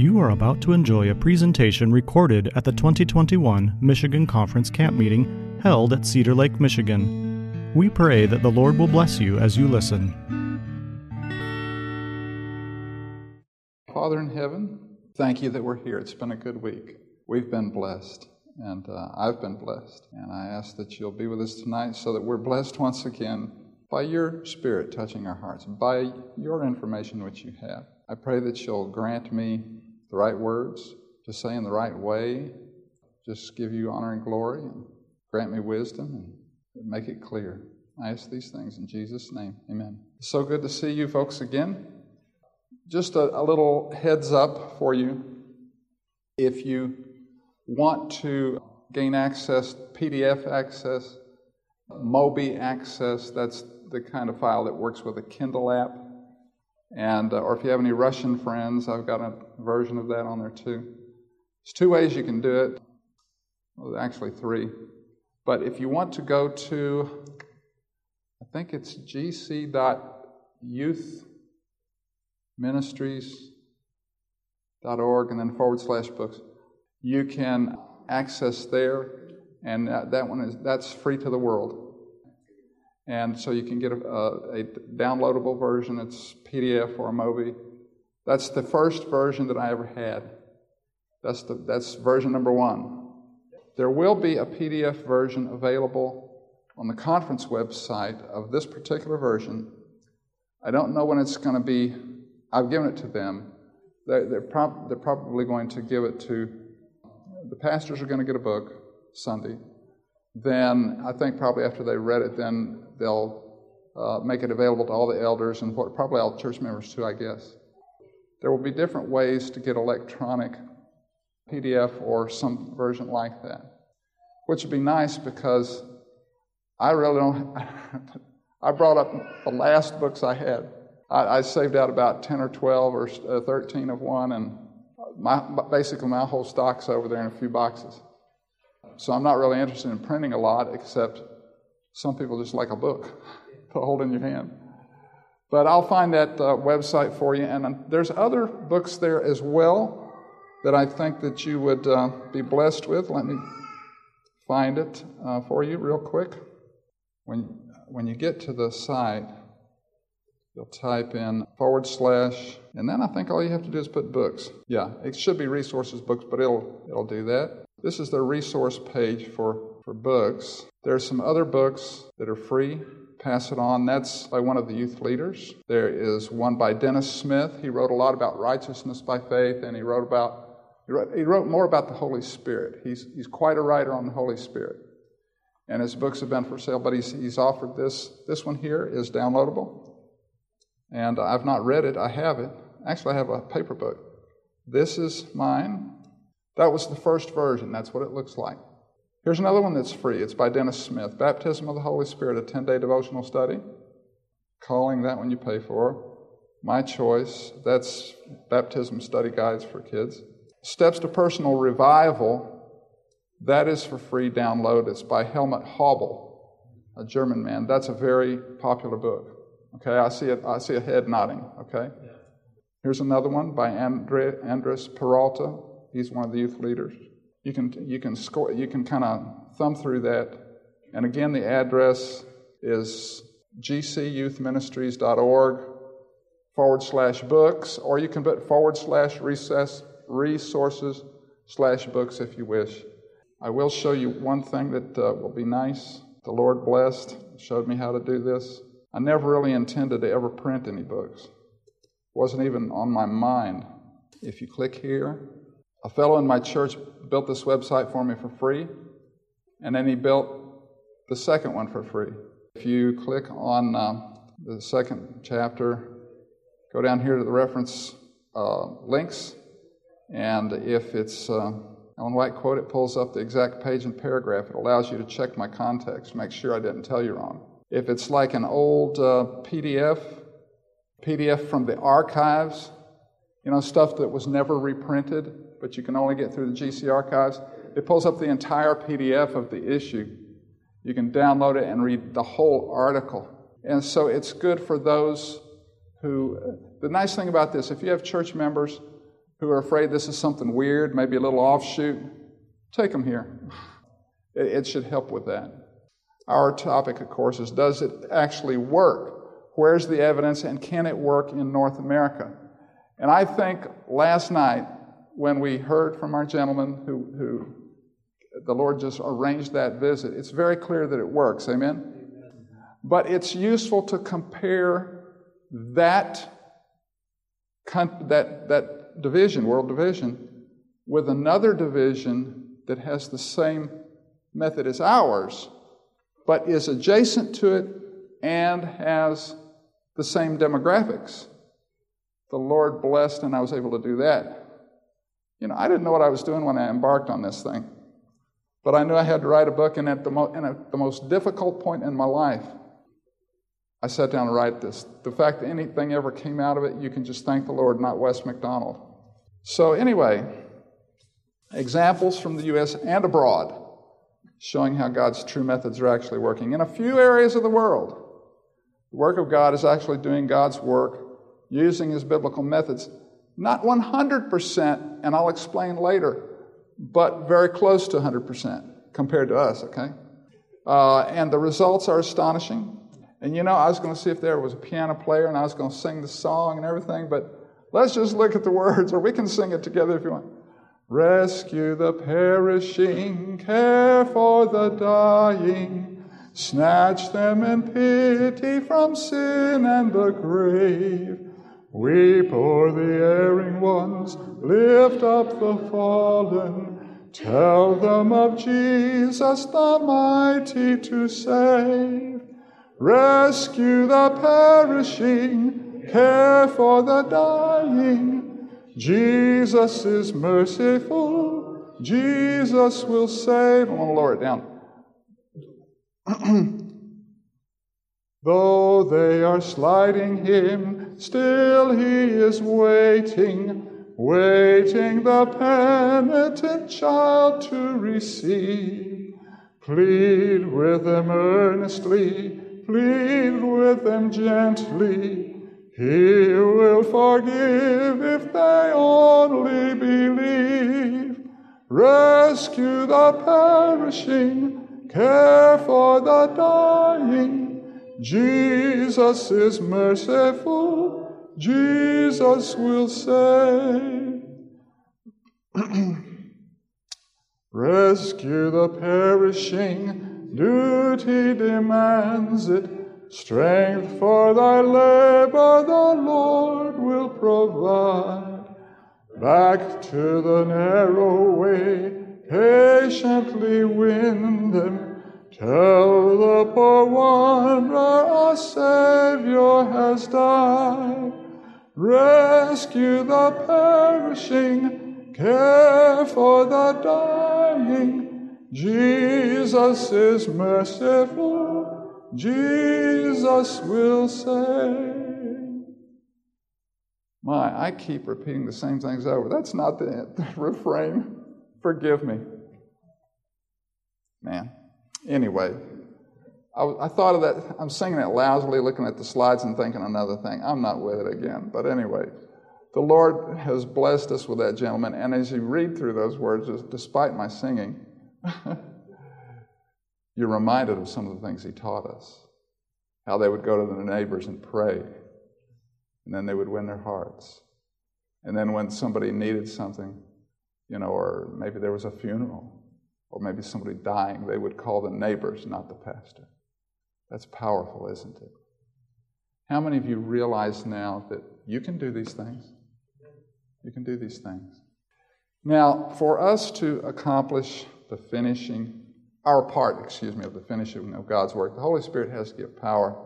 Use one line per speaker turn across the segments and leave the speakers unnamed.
You are about to enjoy a presentation recorded at the 2021 Michigan Conference Camp Meeting held at Cedar Lake, Michigan. We pray that the Lord will bless you as you listen.
Father in heaven, thank you that we're here. It's been a good week. We've been blessed, and uh, I've been blessed. And I ask that you'll be with us tonight so that we're blessed once again by your Spirit touching our hearts, by your information which you have. I pray that you'll grant me the right words to say in the right way, just give you honor and glory, and grant me wisdom and make it clear. I ask these things in Jesus' name. Amen. So good to see you folks again. Just a, a little heads up for you. If you want to gain access, PDF access, Mobi access, that's the kind of file that works with a Kindle app. And, uh, or if you have any Russian friends, I've got a version of that on there too. There's two ways you can do it. Well, actually, three. But if you want to go to, I think it's gc.youthministries.org and then forward slash books, you can access there, and that, that one is that's free to the world. And so you can get a, a, downloadable version. It's PDF or a Mobi. That's the first version that I ever had. That's, the, that's version number one. There will be a PDF version available on the conference website of this particular version. I don't know when it's going to be. I've given it to them. They're, they're, prob- they're probably going to give it to the pastors are going to get a book Sunday. Then I think probably after they read it, then they'll uh, make it available to all the elders and probably all the church members too, I guess. There will be different ways to get electronic PDF or some version like that, which would be nice because I really don't. I brought up the last books I had. I, I, saved out about 10 or 12 or uh, 13 of one, and my, basically my whole stock's over there in a few boxes. So I'm not really interested in printing a lot, except some people just like a book to hold in your hand. But I'll find that uh, website for you. And um, there's other books there as well that I think that you would uh, be blessed with. Let me find it uh, for you real quick. When, when you get to the site, you'll type in forward slash, and then I think all you have to do is put books. Yeah, it should be resources books, but it'll, it'll do that. This is the resource page for, for books. There are some other books that are free. Pass it on. That's by one of the youth leaders. There is one by Dennis Smith. He wrote a lot about righteousness by faith, and he wrote about he wrote, he wrote more about the Holy Spirit. He's, he's quite a writer on the Holy Spirit. And his books have been for sale, but he's, he's offered this. This one here is downloadable. And I've not read it. I have it. Actually, I have a paper book. This is mine. That was the first version. That's what it looks like. Here's another one that's free. It's by Dennis Smith Baptism of the Holy Spirit, a 10 day devotional study. Calling that one you pay for. My choice. That's baptism study guides for kids. Steps to Personal Revival. That is for free download. It's by Helmut Haubeil, a German man. That's a very popular book. Okay, I see it. I see a head nodding. Okay. Here's another one by Andre, Andres Peralta. He's one of the youth leaders. You can you can score you can kind of thumb through that. And again, the address is gcyouthministries.org forward slash books, or you can put forward slash recess resources slash books if you wish. I will show you one thing that uh, will be nice. The Lord blessed, showed me how to do this. I never really intended to ever print any books. It wasn't even on my mind. If you click here, a fellow in my church built this website for me for free, and then he built the second one for free. If you click on uh, the second chapter, go down here to the reference uh, links, and if it's uh, Ellen White quote, it pulls up the exact page and paragraph. It allows you to check my context, make sure I didn't tell you wrong. If it's like an old uh, PDF, PDF from the archives, you know, stuff that was never reprinted, but you can only get through the GC archives. It pulls up the entire PDF of the issue. You can download it and read the whole article. And so it's good for those who, the nice thing about this, if you have church members who are afraid this is something weird, maybe a little offshoot, take them here. It, it should help with that. Our topic, of course, is does it actually work? Where's the evidence and can it work in North America? And I think last night, when we heard from our gentleman who, who the Lord just arranged that visit, it's very clear that it works. Amen? But it's useful to compare that, that, that division, world division, with another division that has the same method as ours, but is adjacent to it and has the same demographics. The Lord blessed, and I was able to do that. You know, I didn't know what I was doing when I embarked on this thing, but I knew I had to write a book, and at the, mo- and at the most difficult point in my life, I sat down to write this. The fact that anything ever came out of it, you can just thank the Lord, not Wes McDonald. So, anyway, examples from the U.S. and abroad showing how God's true methods are actually working. In a few areas of the world, the work of God is actually doing God's work using his biblical methods. Not 100%, and I'll explain later, but very close to 100% compared to us, okay? Uh, and the results are astonishing. And you know, I was going to see if there was a piano player and I was going to sing the song and everything, but let's just look at the words, or we can sing it together if you want. Rescue the perishing, care for the dying, snatch them in pity from sin and the grave. Weep o'er the erring ones, lift up the fallen, tell them of Jesus the mighty to save. Rescue the perishing, care for the dying. Jesus is merciful, Jesus will save. I want to lower it down. Though they are sliding him, still he is waiting, waiting the penitent child to receive. Plead with them earnestly plead with them gently. He will forgive if they only believe. Rescue the perishing, care for the dying. Jesus is merciful, Jesus will save. Rescue the perishing, Duty demands it. Strength for thy labor the Lord will provide. Back to the narrow way, patiently win them. Tell the poor wanderer a Savior has died. Rescue the perishing, care for the dying Jesus is merciful, Jesus will save. My, I keep repeating the same things over. That's not the, the refrain. Forgive me. Man. Anyway, I, I, thought of that. I'm singing it loudly, looking at the slides and thinking another thing. I'm not with it again. But anyway, the Lord has blessed us with that gentleman. And as you read through those words, despite my singing, You're reminded of some of the things he taught us. How they would go to their neighbors and pray, and then they would win their hearts. And then when somebody needed something, you know, or maybe there was a funeral, or maybe somebody dying, they would call the neighbors, not the pastor. That's powerful, isn't it? How many of you realize now that you can do these things? You can do these things. Now, for us to accomplish the finishing, our part, excuse me, of the finishing of God's work. The Holy Spirit has to give power.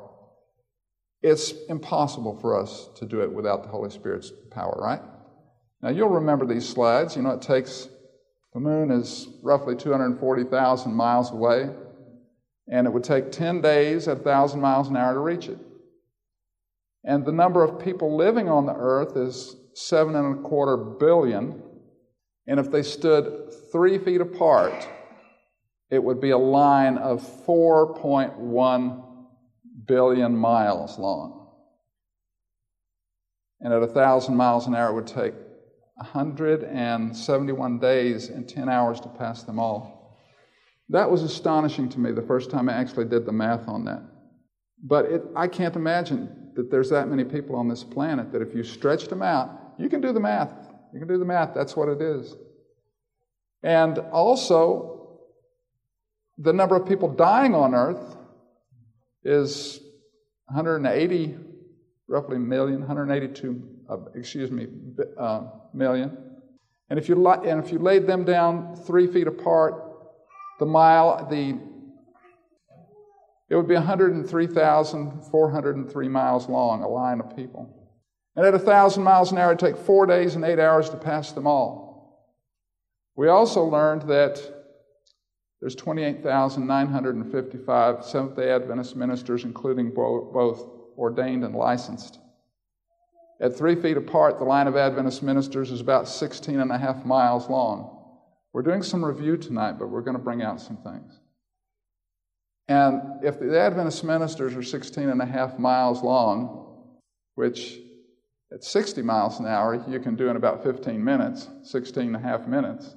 It's impossible for us to do it without the Holy Spirit's power, right? Now, you'll remember these slides. You know, it takes, the moon is roughly 240,000 miles away, and it would take 10 days at 1,000 miles an hour to reach it. And the number of people living on the earth is seven and a quarter billion. And if they stood three feet apart, it would be a line of 4.1 billion miles long. and at 1,000 miles an hour, it would take 171 days and 10 hours to pass them all. That was astonishing to me the first time I actually did the math on that. But it, I can't imagine that there's that many people on this planet that if you stretched them out, you can do the math. You can do the math. That's what it is. And also, the number of people dying on Earth is 180, roughly million, 182, uh, excuse me, uh, million. And if you li- and if you laid them down three feet apart, the mile, the it would be 103,403 miles long, a line of people. And at 1,000 miles an hour, it'd take four days and eight hours to pass them all. We also learned that there's 28,955 Seventh day Adventist ministers, including both ordained and licensed. At three feet apart, the line of Adventist ministers is about 16 and a half miles long. We're doing some review tonight, but we're going to bring out some things. And if the Adventist ministers are 16 and a half miles long, which at 60 miles an hour you can do in about 15 minutes, 16 and a half minutes.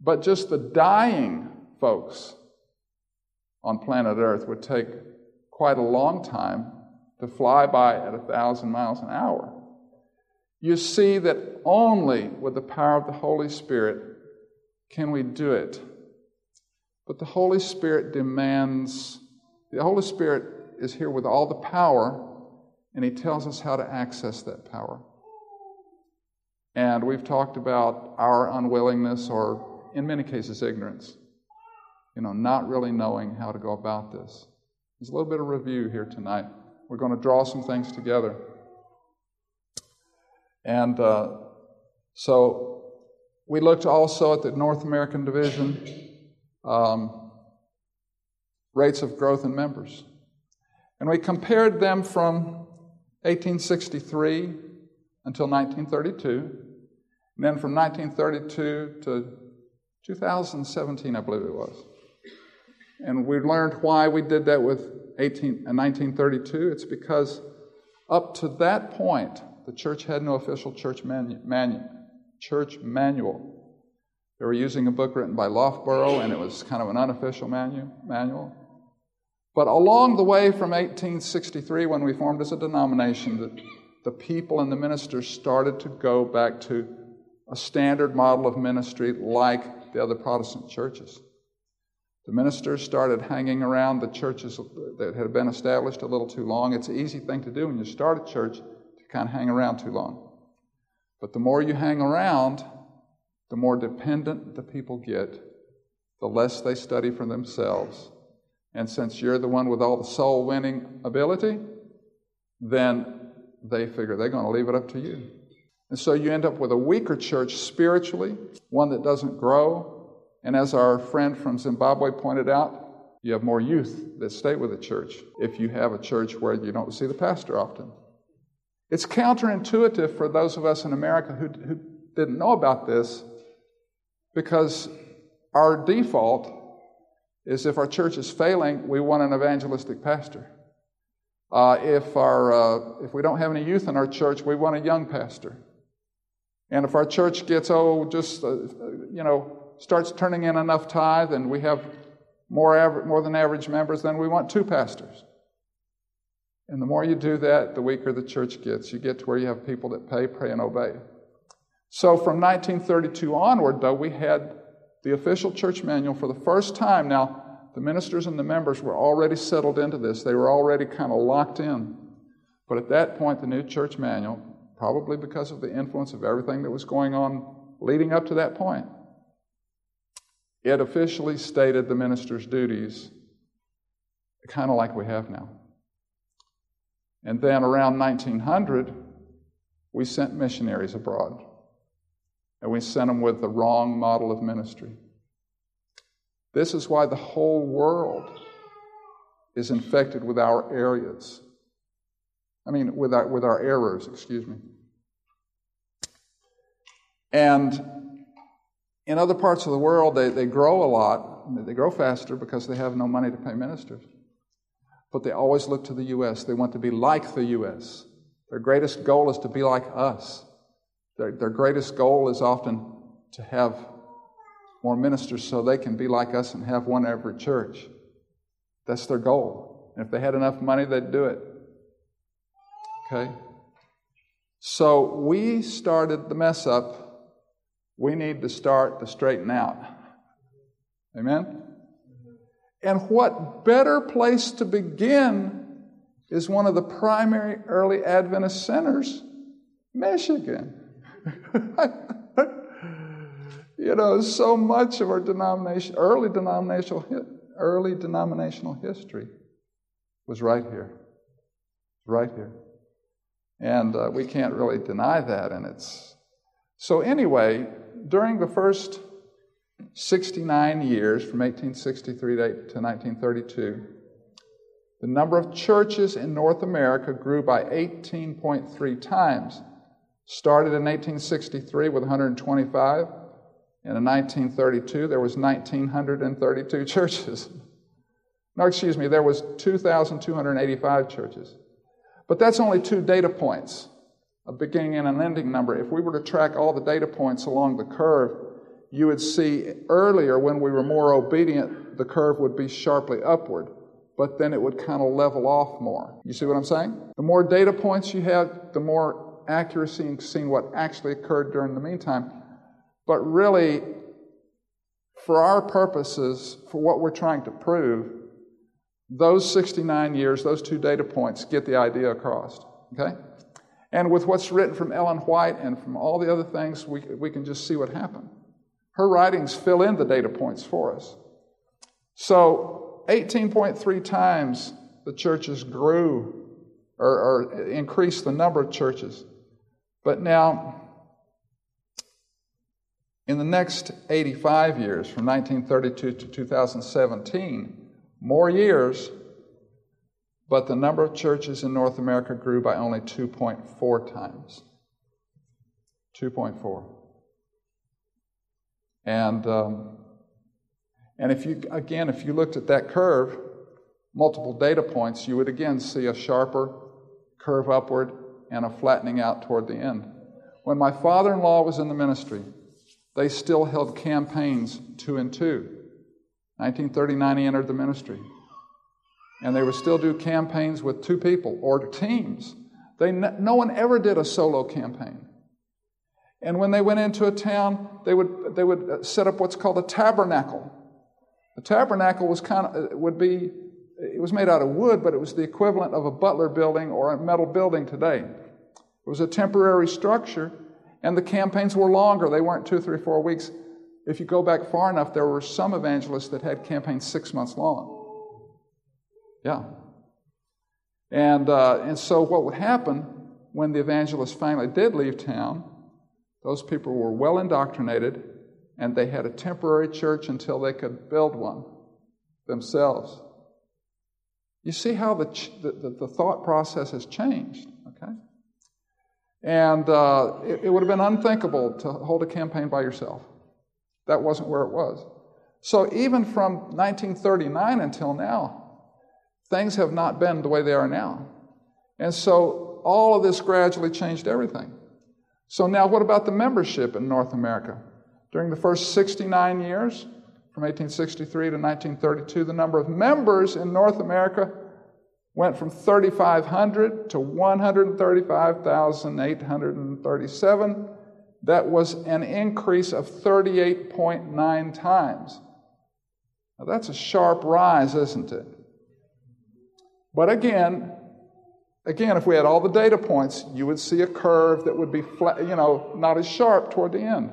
But just the dying folks on planet Earth would take quite a long time to fly by at a 1,000 miles an hour. You see that only with the power of the Holy Spirit can we do it. But the Holy Spirit demands, the Holy Spirit is here with all the power, and He tells us how to access that power. And we've talked about our unwillingness, or in many cases, ignorance. You know, not really knowing how to go about this. There's a little bit of review here tonight. We're going to draw some things together. And uh, so we looked also at the North American division um, rates of growth in members. And we compared them from 1863 until 1932, and then from 1932 to 2017, I believe it was. And we learned why we did that with 18, 1932. Uh, it's because up to that point, the church had no official church, manu- manu- church manual. They were using a book written by Loughborough, and it was kind of an unofficial manu- manual. But along the way from 1863, when we formed as a denomination, the, the people and the ministers started to go back to a standard model of ministry like the other Protestant churches. The ministers started hanging around the churches that had been established a little too long. It's an easy thing to do when you start a church to kind of hang around too long. But the more you hang around, the more dependent the people get, the less they study for themselves. And since you're the one with all the soul winning ability, then they figure they're going to leave it up to you. And so you end up with a weaker church spiritually, one that doesn't grow. And as our friend from Zimbabwe pointed out, you have more youth that stay with the church if you have a church where you don't see the pastor often. It's counterintuitive for those of us in America who, who didn't know about this because our default is if our church is failing, we want an evangelistic pastor. Uh, if, our, uh, if we don't have any youth in our church, we want a young pastor. And if our church gets, oh, just, uh, you know, starts turning in enough tithe and we have more, aver- more than average members, then we want two pastors. And the more you do that, the weaker the church gets. You get to where you have people that pay, pray, and obey. So from 1932 onward, though, we had the official church manual for the first time. Now, the ministers and the members were already settled into this, they were already kind of locked in. But at that point, the new church manual, probably because of the influence of everything that was going on leading up to that point, it officially stated the minister's duties, kind of like we have now. And then around 1900, we sent missionaries abroad and we sent them with the wrong model of ministry. This is why the whole world is infected with our areas. I mean, with our, with our errors, excuse me. And in other parts of the world, they, they grow a lot. They grow faster because they have no money to pay ministers. But they always look to the U.S., they want to be like the U.S. Their greatest goal is to be like us. Their, their greatest goal is often to have more ministers so they can be like us and have one every church. That's their goal. And if they had enough money, they'd do it. Okay? So we started the mess up. We need to start to straighten out. Amen? And what better place to begin is one of the primary early Adventist centers, Michigan. you know, so much of our denomination, early denominational, early denominational history was right here, right here, and uh, we can't really deny that. And it's so anyway. During the first 69 years, from 1863 to 1932, the number of churches in North America grew by 18.3 times. Started in 1863 with 125. And in 1932, there was 1,932 churches. no, excuse me, there was 2,285 churches. But that's only two data points, a beginning and an ending number. If we were to track all the data points along the curve, you would see earlier when we were more obedient, the curve would be sharply upward, but then it would kind of level off more. You see what I'm saying? The more data points you have, the more accuracy in seeing what actually occurred during the meantime. But really, for our purposes, for what we're trying to prove, those 69 years, those two data points get the idea across. Okay? And with what's written from Ellen White and from all the other things, we, we can just see what happened. Her writings fill in the data points for us. So, 18.3 times the churches grew or, or increased the number of churches. But now, in the next 85 years, from 1932 to 2017, more years, but the number of churches in North America grew by only 2.4 times. 2.4. And, um, and if you, again, if you looked at that curve, multiple data points, you would again see a sharper curve upward and a flattening out toward the end. When my father in law was in the ministry, they still held campaigns two and two. 1939, he entered the ministry. And they would still do campaigns with two people or teams. They, no one ever did a solo campaign. And when they went into a town, they would, they would uh, set up what's called a tabernacle. The tabernacle was kind of, uh, would be, it was made out of wood, but it was the equivalent of a butler building or a metal building today. It was a temporary structure, and the campaigns were longer. They weren't two, three, four weeks. If you go back far enough, there were some evangelists that had campaigns six months long. Yeah. And, uh, and so what would happen when the evangelist finally did leave town those people were well indoctrinated, and they had a temporary church until they could build one themselves. You see how the, the, the thought process has changed, okay? And uh, it, it would have been unthinkable to hold a campaign by yourself. That wasn't where it was. So even from 1939 until now, things have not been the way they are now. And so all of this gradually changed everything. So, now what about the membership in North America? During the first 69 years, from 1863 to 1932, the number of members in North America went from 3,500 to 135,837. That was an increase of 38.9 times. Now, that's a sharp rise, isn't it? But again, Again, if we had all the data points, you would see a curve that would be flat, you know, not as sharp toward the end.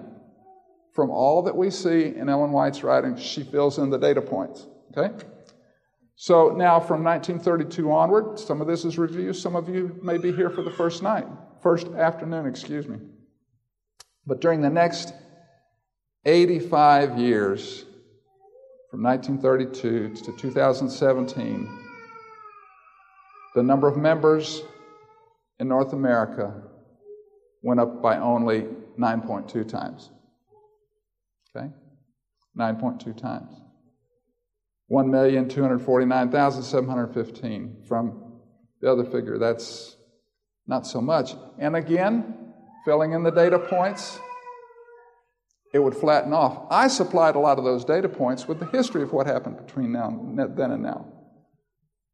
From all that we see in Ellen White's writing, she fills in the data points. Okay? So now from 1932 onward, some of this is review. Some of you may be here for the first night, first afternoon, excuse me. But during the next 85 years, from 1932 to 2017, the number of members in North America went up by only 9.2 times. Okay? 9.2 times. 1,249,715 from the other figure. That's not so much. And again, filling in the data points, it would flatten off. I supplied a lot of those data points with the history of what happened between now, then and now.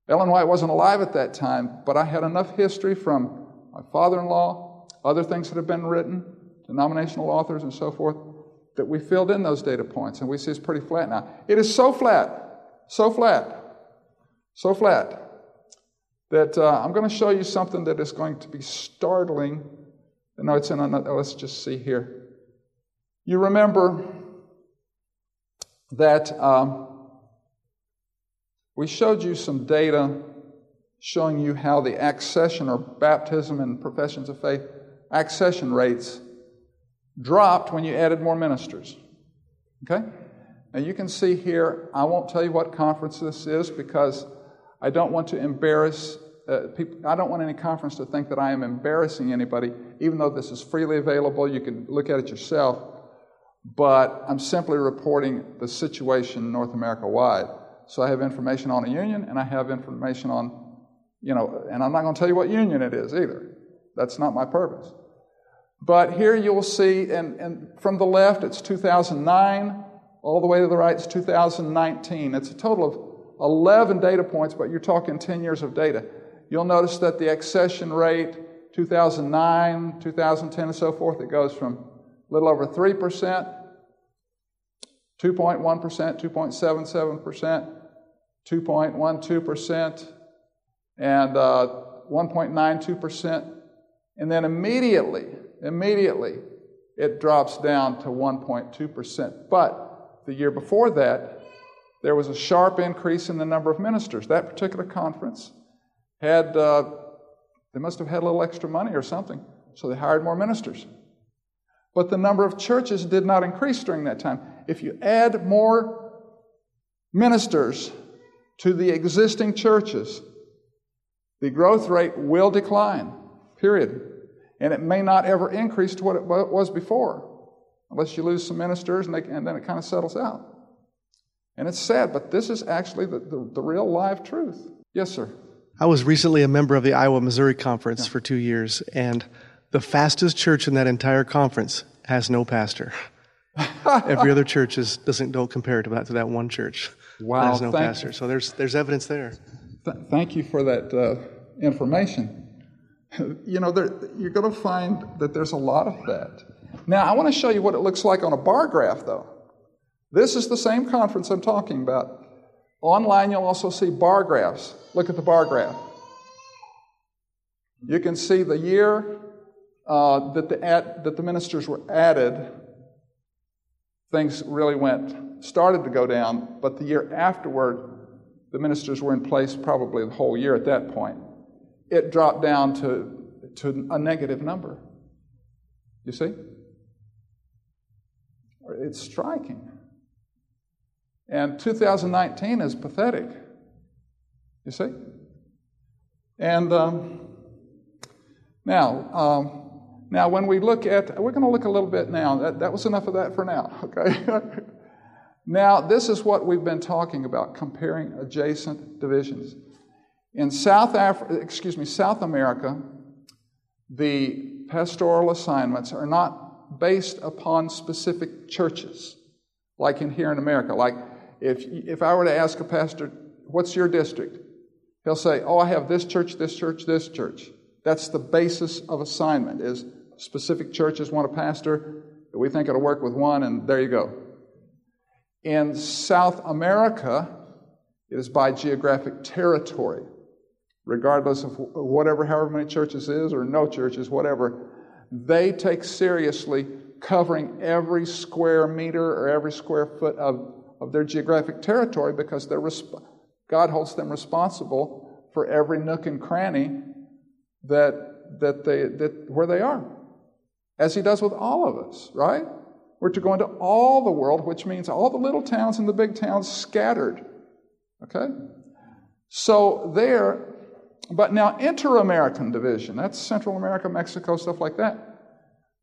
Ellen White wasn't alive at that time, but I had enough history from my father in law, other things that have been written, denominational authors, and so forth, that we filled in those data points, and we see it's pretty flat now. It is so flat, so flat, so flat, that uh, I'm going to show you something that is going to be startling. No, it's in another, let's just see here. You remember that um, we showed you some data showing you how the accession or baptism and professions of faith accession rates dropped when you added more ministers. Okay? Now you can see here, I won't tell you what conference this is because I don't want to embarrass uh, people. I don't want any conference to think that I am embarrassing anybody, even though this is freely available. You can look at it yourself but I'm simply reporting the situation North America wide. So I have information on a union and I have information on, you know, and I'm not going to tell you what union it is either. That's not my purpose. But here you'll see, and, and from the left it's 2009, all the way to the right it's 2019. It's a total of 11 data points, but you're talking 10 years of data. You'll notice that the accession rate, 2009, 2010, and so forth, it goes from a little over 3% 2.1%, 2.77%, 2.12%, and uh, 1.92%. And then immediately, immediately, it drops down to 1.2%. But the year before that, there was a sharp increase in the number of ministers. That particular conference had, uh, they must have had a little extra money or something, so they hired more ministers. But the number of churches did not increase during that time if you add more ministers to the existing churches, the growth rate will decline, period. And it may not ever increase to what it was before, unless you lose some ministers and, they, and then it kind of settles out. And it's sad, but this is actually the, the, the, real live truth. Yes, sir.
I was recently a member of the Iowa Missouri Conference yeah. for two years, and the fastest church in that entire conference has no pastor. Every other church is, doesn't don't compare to that to that one church.
Wow,
there's no pastor. So there's there's evidence there.
Th- thank you for that uh, information. You know, there, you're going to find that there's a lot of that. Now, I want to show you what it looks like on a bar graph, though. This is the same conference I'm talking about. Online, you'll also see bar graphs. Look at the bar graph. You can see the year uh, that, the ad, that the ministers were added things really went, started to go down, but the year afterward, the ministers were in place probably the whole year at that point. It dropped down to, to a negative number. You see? It's striking. And 2019 is pathetic. You see? And um, now, um, now, when we look at, we're going to look a little bit now. That, that was enough of that for now, okay? now, this is what we've been talking about comparing adjacent divisions. In South Africa, excuse me, South America, the pastoral assignments are not based upon specific churches, like in here in America. Like if, if I were to ask a pastor, what's your district? He'll say, oh, I have this church, this church, this church. That's the basis of assignment is specific churches want a pastor, we think it'll work with one, and there you go. In South America, it is by geographic territory, regardless of whatever, however many churches is or no churches, whatever. They take seriously covering every square meter or every square foot of, of their geographic territory because resp- God holds them responsible for every nook and cranny that, that they, that, where they are as he does with all of us, right? We're to go into all the world, which means all the little towns and the big towns scattered. Okay? So there, but now Inter American division, that's Central America, Mexico, stuff like that.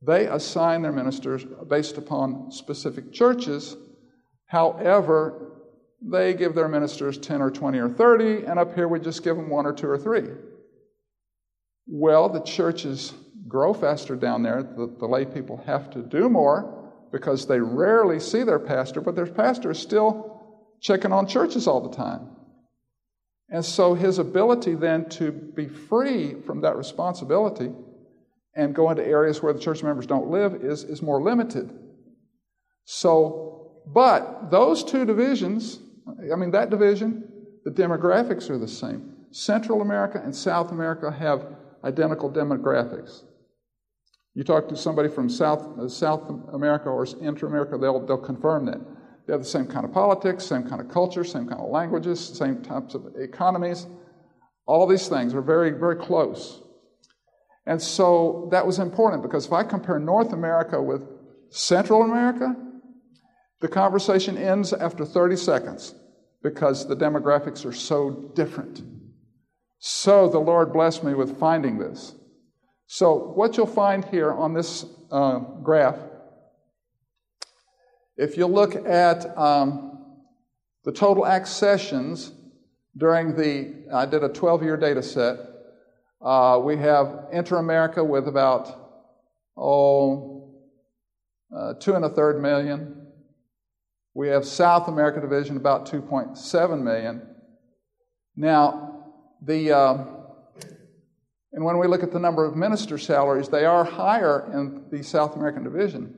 They assign their ministers based upon specific churches. However, they give their ministers 10 or 20 or 30, and up here we just give them one or two or three. Well, the churches grow faster down there. The, the lay people have to do more because they rarely see their pastor, but their pastor is still checking on churches all the time. And so his ability then to be free from that responsibility and go into areas where the church members don't live is, is more limited. So, but those two divisions, I mean, that division, the demographics are the same. Central America and South America have identical demographics. You talk to somebody from South, uh, South America or Inter America, they'll, they'll confirm that. They have the same kind of politics, same kind of culture, same kind of languages, same types of economies. All these things are very, very close. And so that was important because if I compare North America with Central America, the conversation ends after 30 seconds because the demographics are so different. So the Lord blessed me with finding this. So, what you'll find here on this uh, graph, if you look at um, the total accessions during the, I did a 12 year data set, uh, we have Inter America with about, oh, uh, two and a third million. We have South America Division about 2.7 million. Now, the, uh, and when we look at the number of minister salaries, they are higher in the South American Division.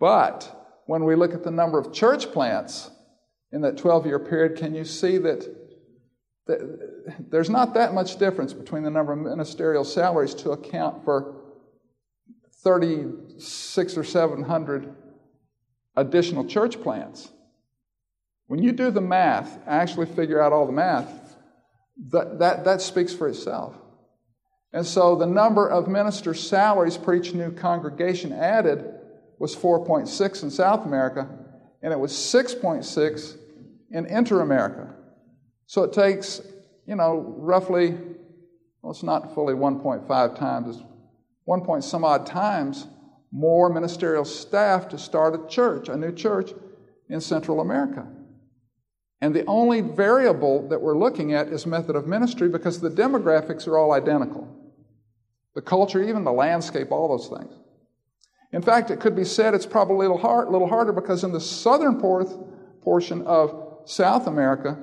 But when we look at the number of church plants in that 12 year period, can you see that there's not that much difference between the number of ministerial salaries to account for 36 or 700 additional church plants. When you do the math, actually figure out all the math, that, that, that speaks for itself. And so the number of minister salaries per each new congregation added was 4.6 in South America, and it was 6.6 in Inter America. So it takes, you know, roughly, well, it's not fully 1.5 times, it's 1 point some odd times more ministerial staff to start a church, a new church in Central America. And the only variable that we're looking at is method of ministry because the demographics are all identical. The culture, even the landscape, all those things. In fact, it could be said it's probably a little, hard, little harder because in the southern portion of South America,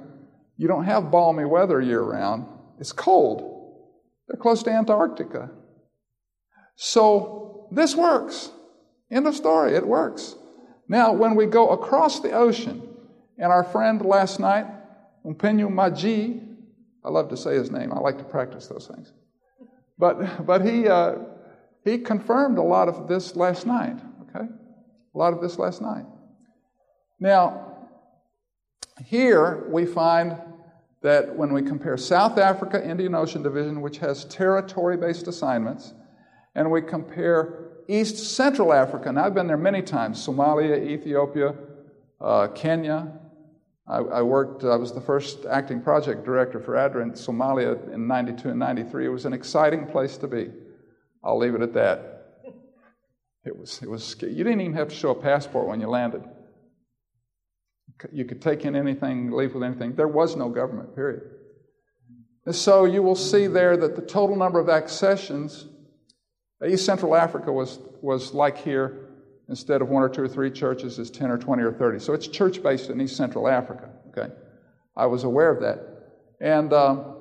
you don't have balmy weather year round. It's cold. They're close to Antarctica. So this works. End of story. It works. Now, when we go across the ocean, and our friend last night, Umpenyu Maji, I love to say his name. I like to practice those things. But, but he, uh, he confirmed a lot of this last night, okay? A lot of this last night. Now, here we find that when we compare South Africa Indian Ocean Division, which has territory based assignments, and we compare East Central Africa, and I've been there many times Somalia, Ethiopia, uh, Kenya. I, I, worked, I was the first acting project director for ADRA in Somalia in 92 and 93. It was an exciting place to be. I'll leave it at that. It was, it was, you didn't even have to show a passport when you landed. You could take in anything, leave with anything. There was no government, period. And so you will see there that the total number of accessions, East Central Africa was, was like here, instead of one or two or three churches, is 10 or 20 or 30. So it's church based in East Central Africa, okay? I was aware of that. And um,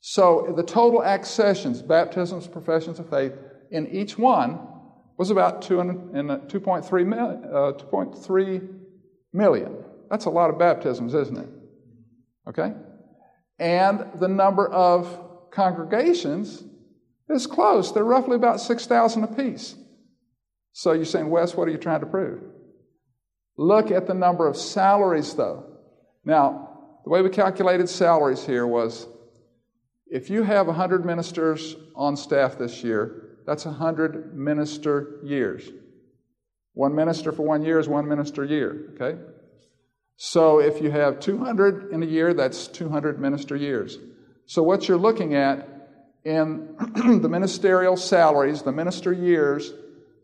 so the total accessions, baptisms, professions of faith, in each one was about 2.3 million, uh, 2.3 million. That's a lot of baptisms, isn't it? Okay? And the number of congregations is close. They're roughly about 6,000 apiece. So you're saying, Wes, what are you trying to prove? Look at the number of salaries, though. Now, the way we calculated salaries here was if you have 100 ministers on staff this year, that's 100 minister years. One minister for one year is one minister year, okay? So if you have 200 in a year, that's 200 minister years. So what you're looking at in the ministerial salaries, the minister years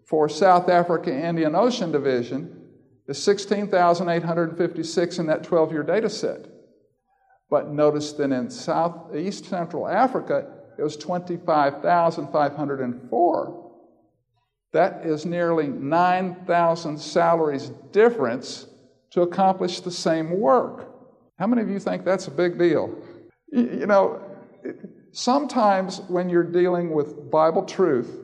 for South Africa Indian Ocean Division is 16,856 in that 12 year data set. But notice that in South East Central Africa, it was 25,504. That is nearly 9,000 salaries difference to accomplish the same work. How many of you think that's a big deal? You know, sometimes when you're dealing with Bible truth,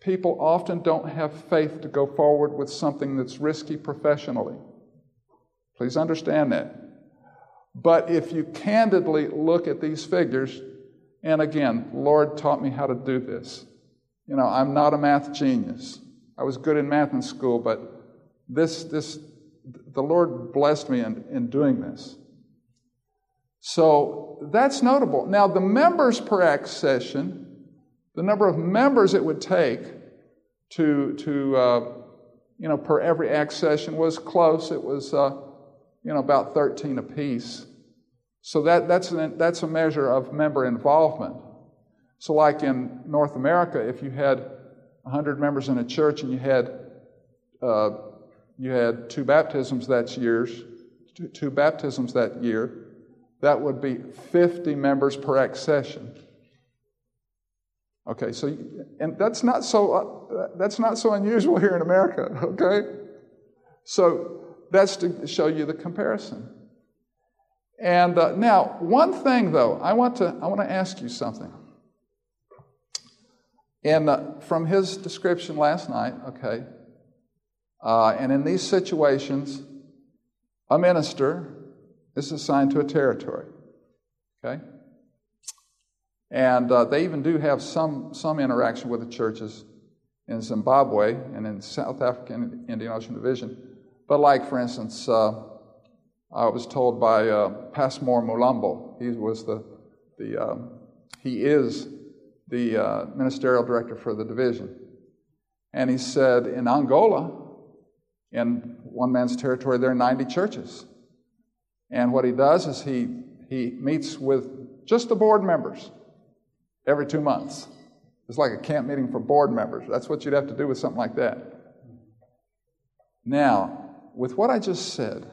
people often don't have faith to go forward with something that's risky professionally. Please understand that. But if you candidly look at these figures, and again, Lord taught me how to do this. You know, I'm not a math genius. I was good in math in school, but this, this, the Lord blessed me in, in doing this. So that's notable. Now, the members per accession, the number of members it would take to, to uh, you know, per every accession was close. It was, uh, you know, about 13 apiece. So that, that's, an, that's a measure of member involvement. So, like in North America, if you had 100 members in a church and you had, uh, you had two baptisms that year, two, two baptisms that year, that would be 50 members per accession. Okay, so and that's not so uh, that's not so unusual here in America. Okay, so that's to show you the comparison. And uh, now, one thing though, I want to I want to ask you something. And uh, from his description last night, okay, uh, and in these situations, a minister is assigned to a territory. Okay? And uh, they even do have some, some interaction with the churches in Zimbabwe and in South African Indian Ocean Division. But, like, for instance, uh, I was told by uh, Passmore Mulambo, he was the, the um, he is the uh, ministerial director for the division. And he said in Angola, in one man's territory, there are 90 churches. And what he does is he, he meets with just the board members every two months. It's like a camp meeting for board members. That's what you'd have to do with something like that. Now, with what I just said,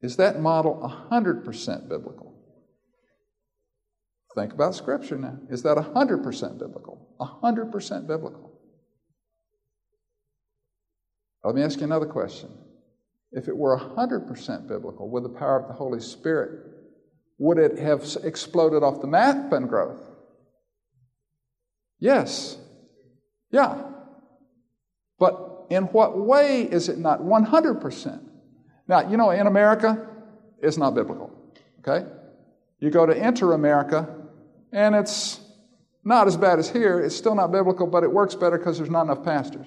is that model 100% biblical? Think about Scripture now. Is that 100% biblical? 100% biblical. Let me ask you another question. If it were 100% biblical with the power of the Holy Spirit, would it have exploded off the map and growth? Yes. Yeah. But in what way is it not 100%? Now, you know, in America, it's not biblical. Okay? You go to Inter America, and it's not as bad as here. It's still not biblical, but it works better because there's not enough pastors.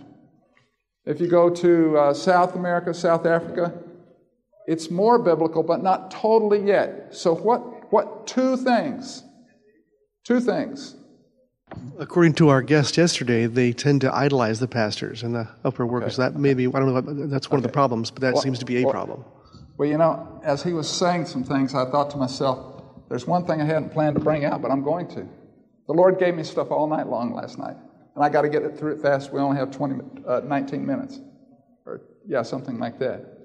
If you go to uh, South America, South Africa, it's more biblical, but not totally yet. So, what, what two things? Two things.
According to our guest yesterday, they tend to idolize the pastors and the upper workers. Okay. That maybe, I don't know, that's one okay. of the problems, but that well, seems to be a
well,
problem.
Well, you know, as he was saying some things, I thought to myself, there's one thing I hadn't planned to bring out, but I'm going to. The Lord gave me stuff all night long last night, and I got to get it through it fast. We only have 20, uh, 19 minutes. Or, yeah, something like that.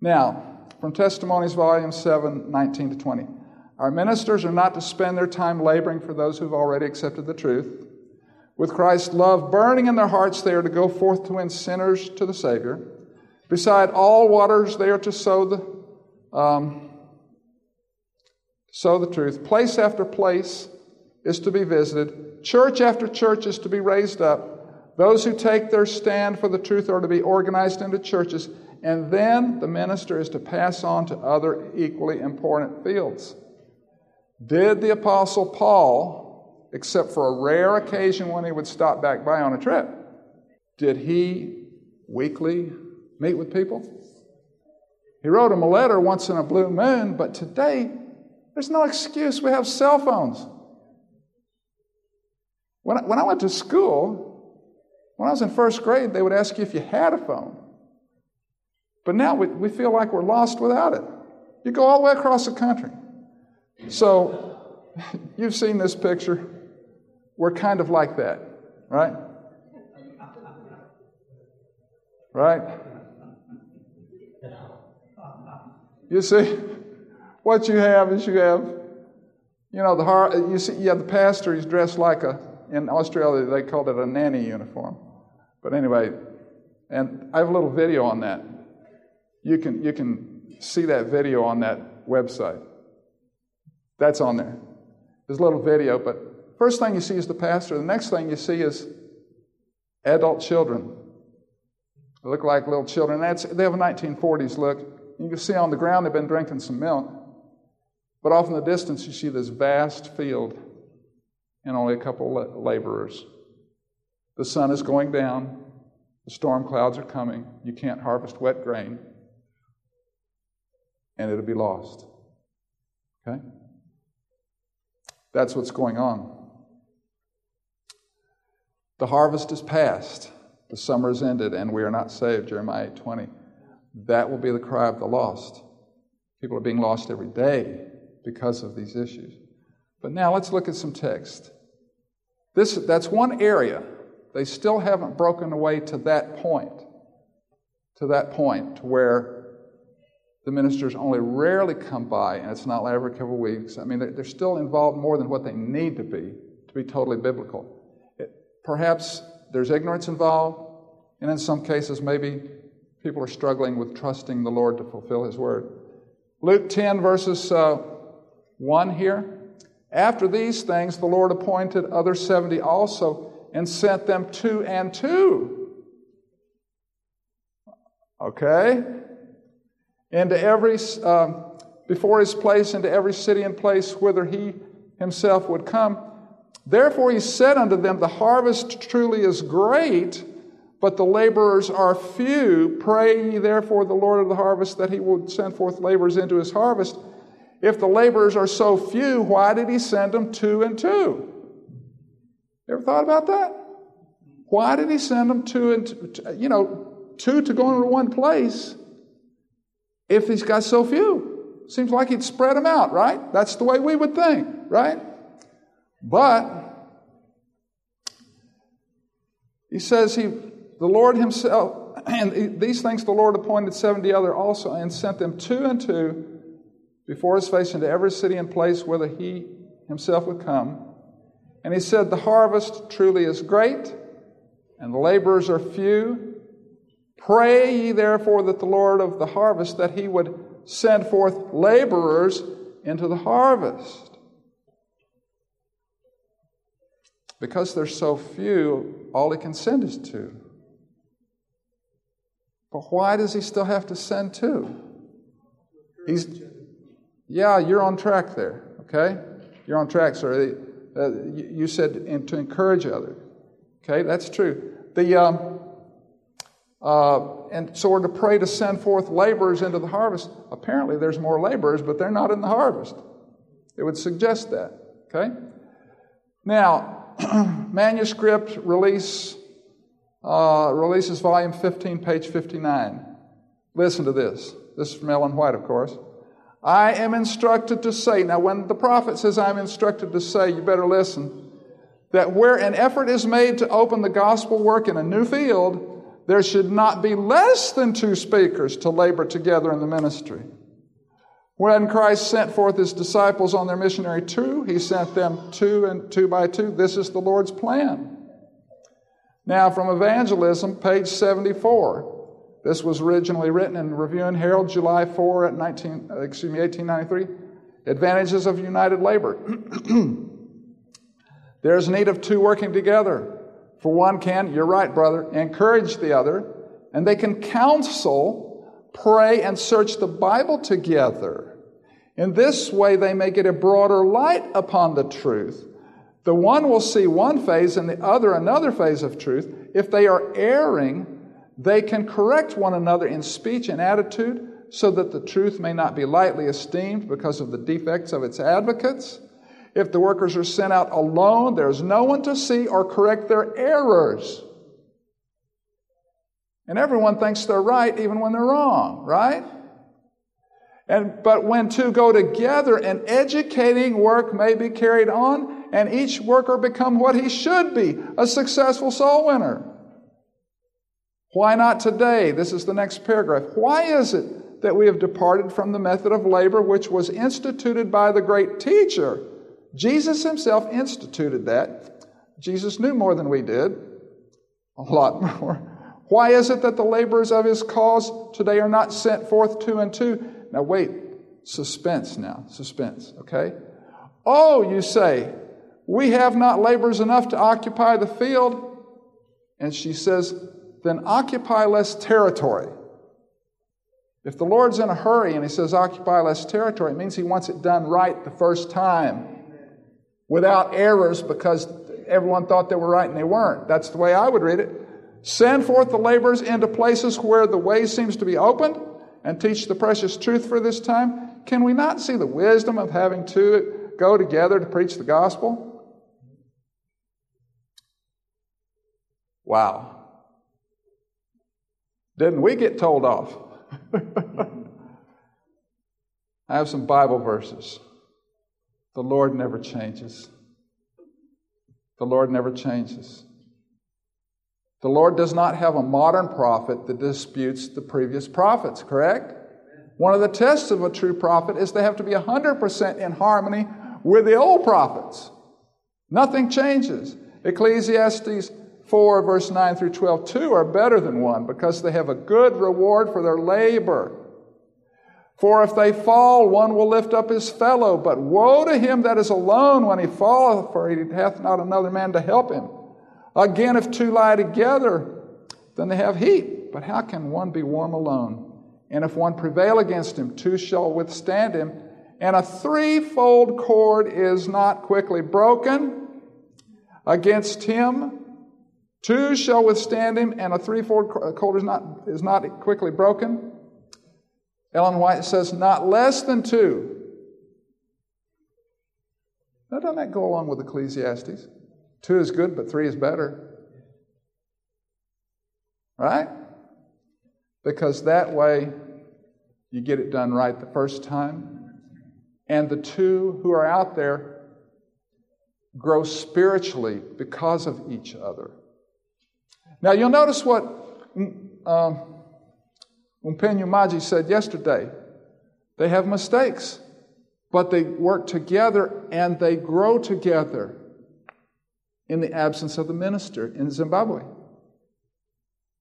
Now, from Testimonies, Volume 7, 19 to 20. Our ministers are not to spend their time laboring for those who've already accepted the truth. With Christ's love burning in their hearts, they are to go forth to win sinners to the Savior. Beside all waters, they are to sow the, um, sow the truth. Place after place is to be visited. Church after church is to be raised up. Those who take their stand for the truth are to be organized into churches and then the minister is to pass on to other equally important fields. Did the Apostle Paul, except for a rare occasion when he would stop back by on a trip, did he weekly meet with people? He wrote him a letter once in a blue moon, but today there's no excuse. We have cell phones. When I, when I went to school, when I was in first grade, they would ask you if you had a phone. But now we, we feel like we're lost without it. You go all the way across the country. So, you've seen this picture. We're kind of like that, right? Right? You see, what you have is you have You know, the har- you see, yeah, the pastor, he's dressed like a, in Australia, they called it a nanny uniform. But anyway, and I have a little video on that. You can, you can see that video on that website. That's on there. There's a little video, but first thing you see is the pastor. The next thing you see is adult children. They look like little children. That's, they have a 1940s look. You can see on the ground they've been drinking some milk. But off in the distance, you see this vast field and only a couple of laborers. The sun is going down. The storm clouds are coming. You can't harvest wet grain. And it'll be lost. Okay? That's what's going on. The harvest is past. The summer is ended, and we are not saved. Jeremiah 8 20. That will be the cry of the lost. People are being lost every day because of these issues. But now let's look at some text. This, that's one area. They still haven't broken away to that point, to that point where the ministers only rarely come by, and it's not every couple of weeks. I mean, they're still involved more than what they need to be to be totally biblical. It, perhaps there's ignorance involved, and in some cases, maybe people are struggling with trusting the Lord to fulfill His word. Luke 10, verses uh, 1 here. After these things, the Lord appointed other 70 also and sent them two and two. Okay? Into every, um, before his place, into every city and place whither he himself would come. Therefore he said unto them, The harvest truly is great, but the laborers are few. Pray ye therefore the Lord of the harvest that he would send forth laborers into his harvest. If the laborers are so few, why did he send them two and two? Ever thought about that? Why did he send them two and two, you know, two to go into one place if he's got so few? Seems like he'd spread them out, right? That's the way we would think, right? But he says he, the Lord himself, and these things the Lord appointed 70 other also and sent them two and two before his face into every city and place whither he himself would come. And he said, The harvest truly is great, and the laborers are few. Pray ye therefore that the Lord of the harvest that he would send forth laborers into the harvest. Because there's so few, all he can send is two. But why does he still have to send two? He's yeah, you're on track there, okay? You're on track, sir. Uh, you said to encourage others. Okay, that's true. The, um, uh, and so we're to pray to send forth laborers into the harvest. Apparently, there's more laborers, but they're not in the harvest. It would suggest that. Okay? Now, manuscript release uh, releases volume 15, page 59. Listen to this. This is from Ellen White, of course. I am instructed to say, now when the prophet says I'm instructed to say, you better listen, that where an effort is made to open the gospel work in a new field, there should not be less than two speakers to labor together in the ministry. When Christ sent forth his disciples on their missionary tour, he sent them two and two by two. This is the Lord's plan. Now, from evangelism, page 74. This was originally written in Review and Herald, July 4 at 19, uh, excuse me, 1893. Advantages of united labor. There's need of two working together. For one can, you're right, brother, encourage the other, and they can counsel, pray, and search the Bible together. In this way, they may get a broader light upon the truth. The one will see one phase and the other another phase of truth. If they are erring, they can correct one another in speech and attitude so that the truth may not be lightly esteemed because of the defects of its advocates. If the workers are sent out alone, there's no one to see or correct their errors. And everyone thinks they're right even when they're wrong, right? And, but when two go together, an educating work may be carried on, and each worker become what he should be a successful soul winner. Why not today? This is the next paragraph. Why is it that we have departed from the method of labor which was instituted by the great teacher, Jesus himself instituted that. Jesus knew more than we did, a lot more. Why is it that the laborers of his cause today are not sent forth two and two? Now, wait, suspense now, suspense, okay? Oh, you say, we have not laborers enough to occupy the field. And she says, then occupy less territory. If the Lord's in a hurry and he says occupy less territory, it means he wants it done right the first time without errors because everyone thought they were right and they weren't. That's the way I would read it. Send forth the laborers into places where the way seems to be opened and teach the precious truth for this time. Can we not see the wisdom of having two go together to preach the gospel? Wow. Didn't we get told off? I have some Bible verses. The Lord never changes. The Lord never changes. The Lord does not have a modern prophet that disputes the previous prophets, correct? One of the tests of a true prophet is they have to be 100% in harmony with the old prophets. Nothing changes. Ecclesiastes 4, verse 9 through 12, two are better than one because they have a good reward for their labor. For if they fall, one will lift up his fellow, but woe to him that is alone when he falleth, for he hath not another man to help him. Again, if two lie together, then they have heat. But how can one be warm alone? And if one prevail against him, two shall withstand him. And a threefold cord is not quickly broken against him Two shall withstand him, and a threefold cord is not, is not quickly broken. Ellen White says, not less than two. Now, doesn't that go along with Ecclesiastes? Two is good, but three is better. Right? Because that way you get it done right the first time. And the two who are out there grow spiritually because of each other. Now, you'll notice what um, Mpenyu Maji said yesterday. They have mistakes, but they work together and they grow together in the absence of the minister in Zimbabwe.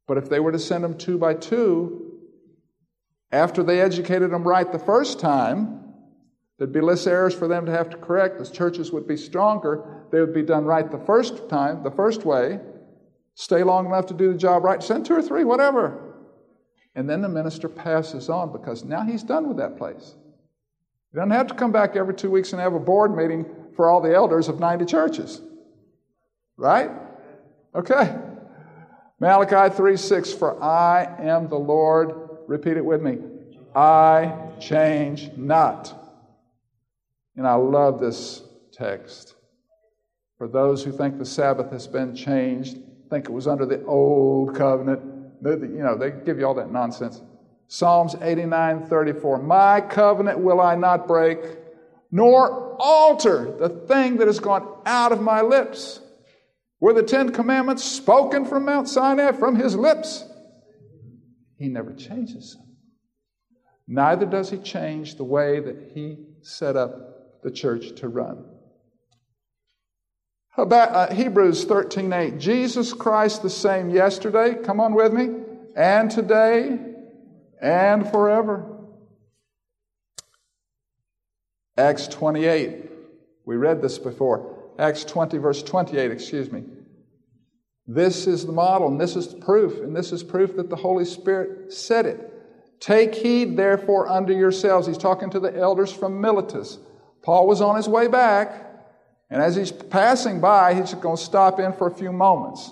But if they were to send them two by two, after they educated them right the first time, there'd be less errors for them to have to correct. The churches would be stronger. They would be done right the first time, the first way stay long enough to do the job right, send two or three, whatever. And then the minister passes on because now he's done with that place. He doesn't have to come back every two weeks and have a board meeting for all the elders of 90 churches. Right? Okay. Malachi 3 6, for I am the Lord. Repeat it with me. I change not. And I love this text. For those who think the Sabbath has been changed, think it was under the old covenant. You know, they give you all that nonsense. Psalms 89 34. My covenant will I not break, nor alter the thing that has gone out of my lips. Were the Ten Commandments spoken from Mount Sinai, from his lips? He never changes them. Neither does he change the way that he set up the church to run. Uh, Hebrews 13 8. Jesus Christ the same yesterday, come on with me, and today, and forever. Acts 28. We read this before. Acts 20, verse 28, excuse me. This is the model, and this is the proof, and this is proof that the Holy Spirit said it. Take heed, therefore, unto yourselves. He's talking to the elders from Miletus. Paul was on his way back. And as he's passing by, he's just going to stop in for a few moments.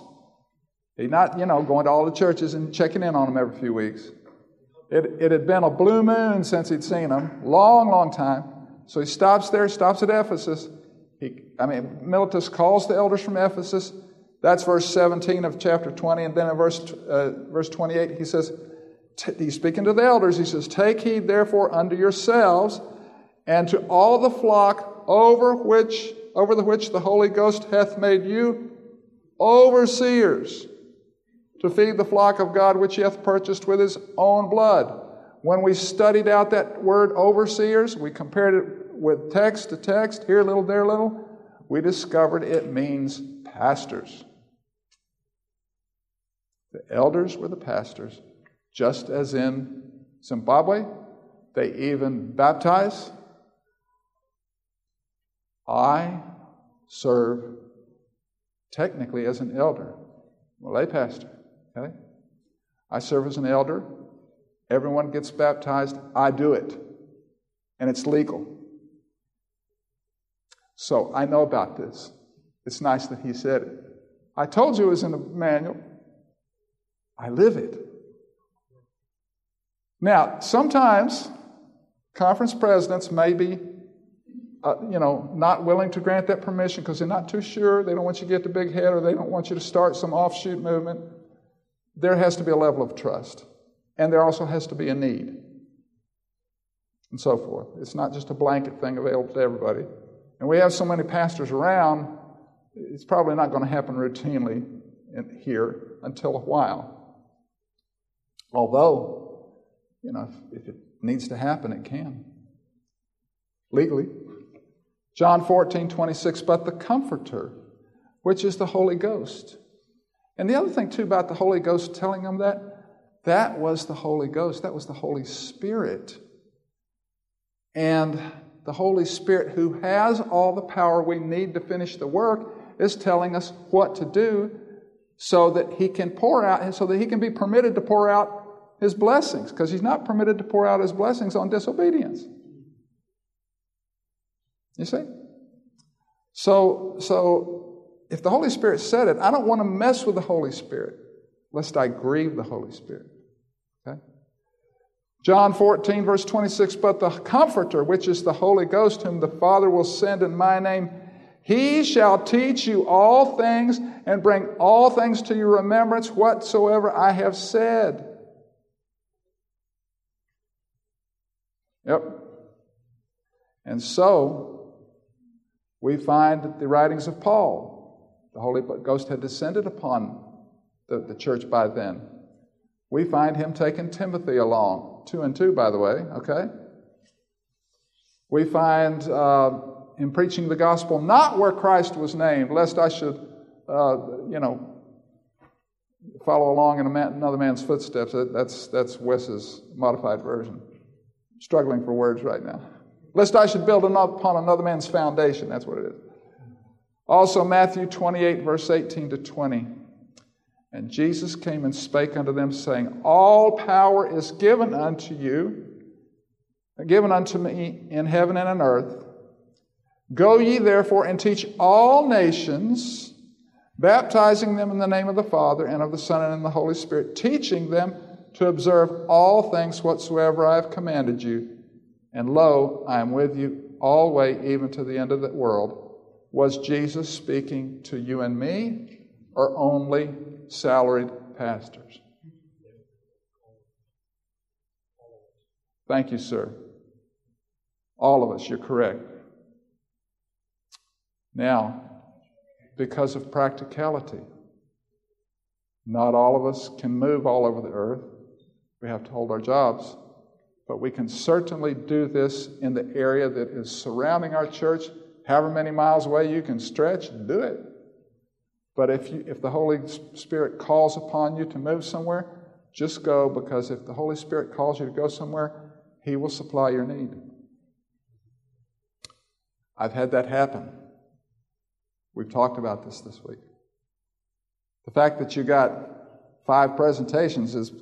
He's not, you know, going to all the churches and checking in on them every few weeks. It, it had been a blue moon since he'd seen them, long, long time. So he stops there, stops at Ephesus. He, I mean, Miletus calls the elders from Ephesus. That's verse 17 of chapter 20. And then in verse, uh, verse 28, he says, he's speaking to the elders. He says, Take heed therefore unto yourselves and to all the flock over which over the which the Holy Ghost hath made you overseers to feed the flock of God which he hath purchased with his own blood. When we studied out that word overseers, we compared it with text to text, here little, there little, we discovered it means pastors. The elders were the pastors, just as in Zimbabwe, they even baptize. I serve technically as an elder, a lay pastor. Okay? I serve as an elder. Everyone gets baptized. I do it. And it's legal. So I know about this. It's nice that he said it. I told you it was in the manual. I live it. Now, sometimes conference presidents may be, uh, you know, not willing to grant that permission because they're not too sure. They don't want you to get the big head or they don't want you to start some offshoot movement. There has to be a level of trust. And there also has to be a need. And so forth. It's not just a blanket thing available to everybody. And we have so many pastors around, it's probably not going to happen routinely in, here until a while. Although, you know, if, if it needs to happen, it can. Legally. John 14, 26, but the Comforter, which is the Holy Ghost. And the other thing, too, about the Holy Ghost telling them that, that was the Holy Ghost, that was the Holy Spirit. And the Holy Spirit, who has all the power we need to finish the work, is telling us what to do so that He can pour out, so that He can be permitted to pour out his blessings because he's not permitted to pour out his blessings on disobedience. You see? So, so if the Holy Spirit said it, I don't want to mess with the Holy Spirit lest I grieve the Holy Spirit. Okay? John 14, verse 26 But the Comforter, which is the Holy Ghost, whom the Father will send in my name, he shall teach you all things and bring all things to your remembrance whatsoever I have said. Yep. And so, we find the writings of Paul. The Holy Ghost had descended upon the, the church by then. We find him taking Timothy along, two and two, by the way, okay? We find uh, him preaching the gospel not where Christ was named, lest I should, uh, you know, follow along in man, another man's footsteps. That's, that's Wes's modified version struggling for words right now. Lest I should build upon another man's foundation. That's what it is. Also, Matthew 28, verse 18 to 20. And Jesus came and spake unto them, saying, All power is given unto you, given unto me in heaven and on earth. Go ye therefore and teach all nations, baptizing them in the name of the Father and of the Son and of the Holy Spirit, teaching them to observe all things whatsoever I have commanded you. And lo, I am with you always, even to the end of the world. Was Jesus speaking to you and me, or only salaried pastors? Thank you, sir. All of us, you're correct. Now, because of practicality, not all of us can move all over the earth. We have to hold our jobs. But we can certainly do this in the area that is surrounding our church. However many miles away you can stretch, do it. But if, you, if the Holy Spirit calls upon you to move somewhere, just go because if the Holy Spirit calls you to go somewhere, He will supply your need. I've had that happen. We've talked about this this week. The fact that you got five presentations is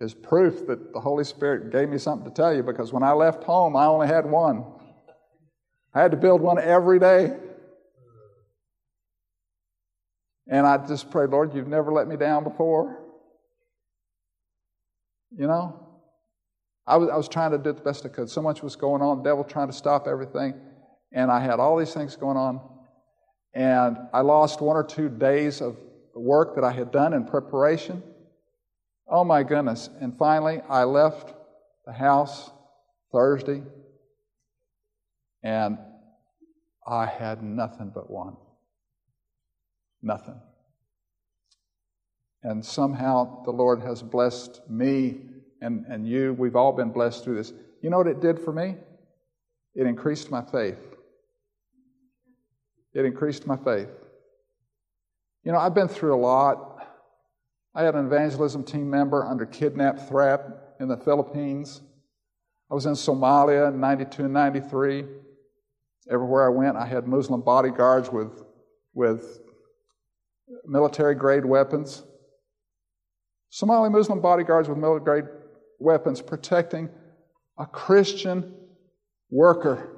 is proof that the Holy Spirit gave me something to tell you because when I left home, I only had one. I had to build one every day. And I just prayed, Lord, you've never let me down before. You know? I was, I was trying to do the best I could. So much was going on, the devil trying to stop everything. And I had all these things going on. And I lost one or two days of work that I had done in preparation. Oh my goodness. And finally, I left the house Thursday, and I had nothing but one. Nothing. And somehow the Lord has blessed me and, and you. We've all been blessed through this. You know what it did for me? it increased my faith. It increased my faith. You know, I've been through a lot. I had an evangelism team member under kidnap threat in the Philippines. I was in Somalia in 92 and 93. Everywhere I went, I had Muslim bodyguards with, with military grade weapons. Somali Muslim bodyguards with military grade weapons protecting a Christian worker.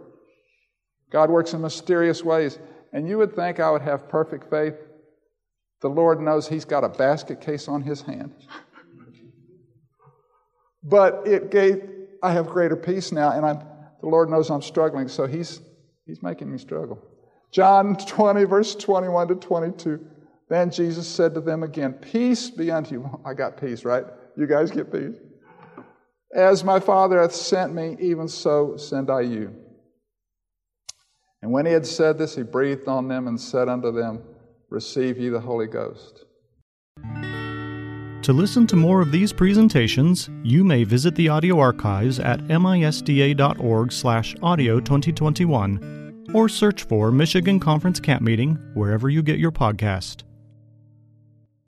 God works in mysterious ways. And you would think I would have perfect faith. The Lord knows He's got a basket case on His hand. but it gave, I have greater peace now, and I'm, the Lord knows I'm struggling, so He's, he's making me struggle. John 20, verse 21 to 22. Then Jesus said to them again, Peace be unto you. I got peace, right? You guys get peace. As my Father hath sent me, even so send I you. And when he had said this, he breathed on them and said unto them, Receive ye the Holy Ghost.
To listen to more of these presentations, you may visit the audio archives at misda.org slash audio 2021 or search for Michigan Conference Camp Meeting wherever you get your podcast.